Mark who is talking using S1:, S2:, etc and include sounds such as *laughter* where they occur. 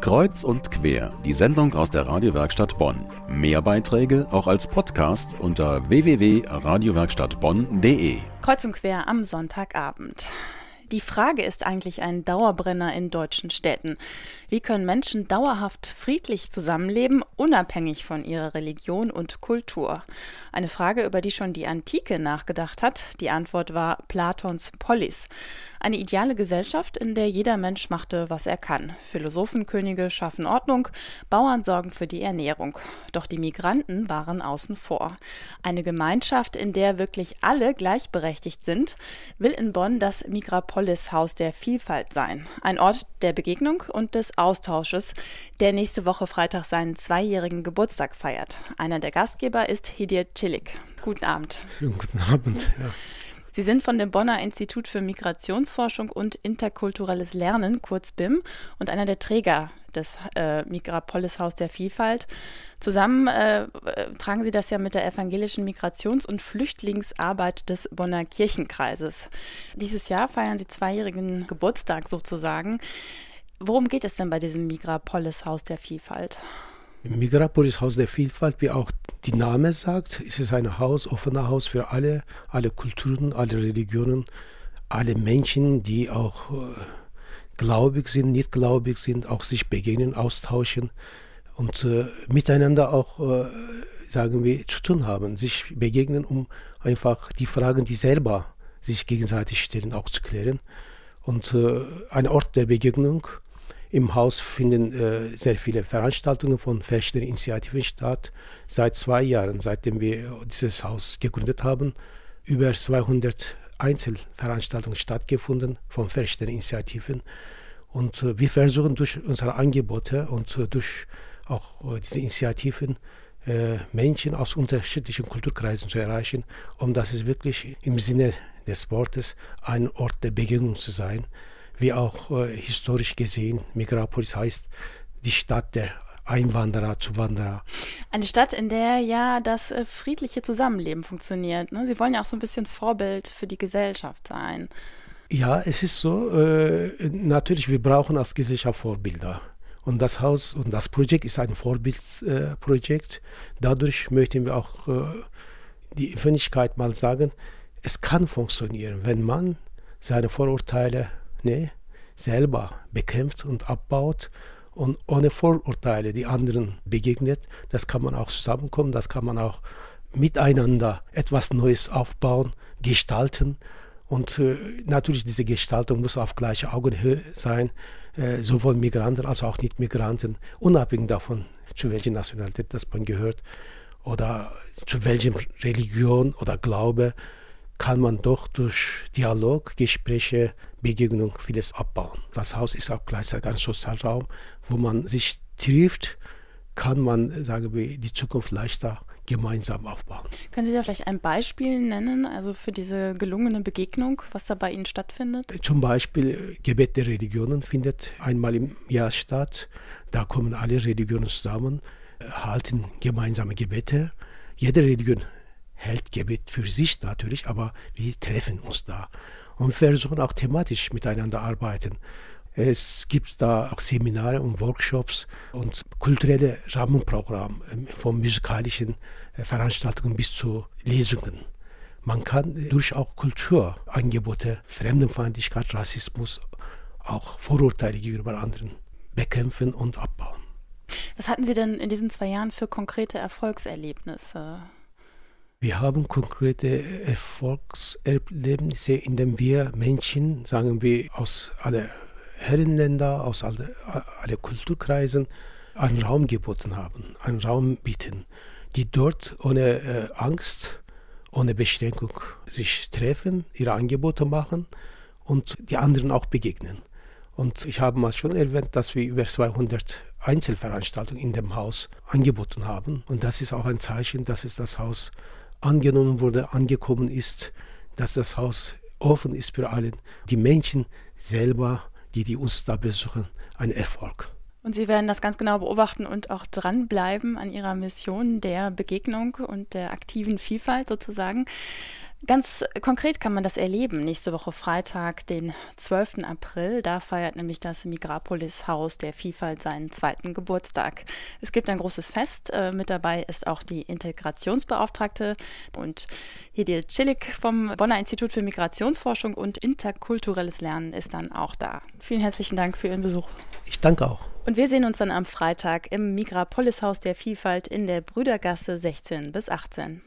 S1: Kreuz und quer, die Sendung aus der Radiowerkstatt Bonn. Mehr Beiträge auch als Podcast unter www.radiowerkstattbonn.de.
S2: Kreuz und quer am Sonntagabend. Die Frage ist eigentlich ein Dauerbrenner in deutschen Städten. Wie können Menschen dauerhaft friedlich zusammenleben, unabhängig von ihrer Religion und Kultur? Eine Frage, über die schon die Antike nachgedacht hat. Die Antwort war Platons Polis. Eine ideale Gesellschaft, in der jeder Mensch machte, was er kann. Philosophenkönige schaffen Ordnung, Bauern sorgen für die Ernährung. Doch die Migranten waren außen vor. Eine Gemeinschaft, in der wirklich alle gleichberechtigt sind, will in Bonn das Migrapolis Haus der Vielfalt sein. Ein Ort der Begegnung und des Austausches, der nächste Woche Freitag seinen zweijährigen Geburtstag feiert. Einer der Gastgeber ist Hidir Cilik. Guten Abend.
S3: guten Abend. Ja. *laughs*
S2: Sie sind von dem Bonner Institut für Migrationsforschung und interkulturelles Lernen, kurz BIM, und einer der Träger des äh, Migrapolis Haus der Vielfalt. Zusammen äh, tragen Sie das ja mit der evangelischen Migrations- und Flüchtlingsarbeit des Bonner Kirchenkreises. Dieses Jahr feiern Sie zweijährigen Geburtstag sozusagen. Worum geht es denn bei diesem Migrapolis Haus der Vielfalt?
S3: Im Migrapolis Haus der Vielfalt, wie auch die Name sagt, ist es ein Haus, offenes Haus für alle, alle Kulturen, alle Religionen, alle Menschen, die auch äh, glaubig sind, nicht glaubig sind, auch sich begegnen, austauschen und äh, miteinander auch, äh, sagen wir, zu tun haben, sich begegnen, um einfach die Fragen, die selber sich gegenseitig stellen, auch zu klären. Und äh, ein Ort der Begegnung im Haus finden äh, sehr viele Veranstaltungen von verschiedenen Initiativen statt. Seit zwei Jahren, seitdem wir dieses Haus gegründet haben, über 200 Einzelveranstaltungen stattgefunden von verschiedenen Initiativen. Und äh, wir versuchen durch unsere Angebote und äh, durch auch äh, diese Initiativen äh, Menschen aus unterschiedlichen Kulturkreisen zu erreichen, um dass es wirklich im Sinne des Wortes ein Ort der Begegnung zu sein wie auch äh, historisch gesehen, Migrapolis heißt die Stadt der Einwanderer, Zuwanderer.
S2: Eine Stadt, in der ja das äh, friedliche Zusammenleben funktioniert. Ne? Sie wollen ja auch so ein bisschen Vorbild für die Gesellschaft sein.
S3: Ja, es ist so. Äh, natürlich, wir brauchen als Gesellschaft Vorbilder. Und das Haus und das Projekt ist ein Vorbildprojekt. Äh, Dadurch möchten wir auch äh, die Öffentlichkeit mal sagen, es kann funktionieren, wenn man seine Vorurteile ne, selber bekämpft und abbaut und ohne Vorurteile die anderen begegnet. Das kann man auch zusammenkommen, das kann man auch miteinander etwas Neues aufbauen, gestalten. Und äh, natürlich diese Gestaltung muss auf gleicher Augenhöhe sein, äh, sowohl Migranten als auch Nicht-Migranten, unabhängig davon, zu welcher Nationalität das man gehört oder zu welcher Religion oder Glaube kann man doch durch Dialog, Gespräche, Begegnung vieles abbauen. Das Haus ist auch gleichzeitig ein Sozialraum, wo man sich trifft, kann man, sagen wir, die Zukunft leichter gemeinsam aufbauen.
S2: Können Sie da vielleicht ein Beispiel nennen, also für diese gelungene Begegnung, was da bei Ihnen stattfindet?
S3: Zum Beispiel Gebet der Religionen findet einmal im Jahr statt. Da kommen alle Religionen zusammen, halten gemeinsame Gebete. Jede Religion hält Gebet für sich natürlich, aber wir treffen uns da und versuchen auch thematisch miteinander arbeiten. Es gibt da auch Seminare und Workshops und kulturelle Rahmenprogramme ähm, von musikalischen äh, Veranstaltungen bis zu Lesungen. Man kann durch auch Kulturangebote, Fremdenfeindlichkeit, Rassismus, auch Vorurteile gegenüber anderen bekämpfen und abbauen.
S2: Was hatten Sie denn in diesen zwei Jahren für konkrete Erfolgserlebnisse?
S3: Wir haben konkrete Erfolgserlebnisse, indem wir Menschen, sagen wir, aus allen Herrenländern, aus allen alle Kulturkreisen einen Raum geboten haben, einen Raum bieten, die dort ohne äh, Angst, ohne Beschränkung sich treffen, ihre Angebote machen und die anderen auch begegnen. Und ich habe mal schon erwähnt, dass wir über 200 Einzelveranstaltungen in dem Haus angeboten haben. Und das ist auch ein Zeichen, dass es das Haus angenommen wurde, angekommen ist, dass das Haus offen ist für alle. Die Menschen selber, die, die uns da besuchen, ein Erfolg.
S2: Und Sie werden das ganz genau beobachten und auch dranbleiben an Ihrer Mission der Begegnung und der aktiven Vielfalt sozusagen. Ganz konkret kann man das erleben. Nächste Woche Freitag, den 12. April, da feiert nämlich das Migrapolis Haus der Vielfalt seinen zweiten Geburtstag. Es gibt ein großes Fest. Äh, mit dabei ist auch die Integrationsbeauftragte und Hedi Cilik vom Bonner Institut für Migrationsforschung und interkulturelles Lernen ist dann auch da. Vielen herzlichen Dank für Ihren Besuch.
S3: Ich danke auch.
S2: Und wir sehen uns dann am Freitag im Migrapolis Haus der Vielfalt in der Brüdergasse 16 bis 18.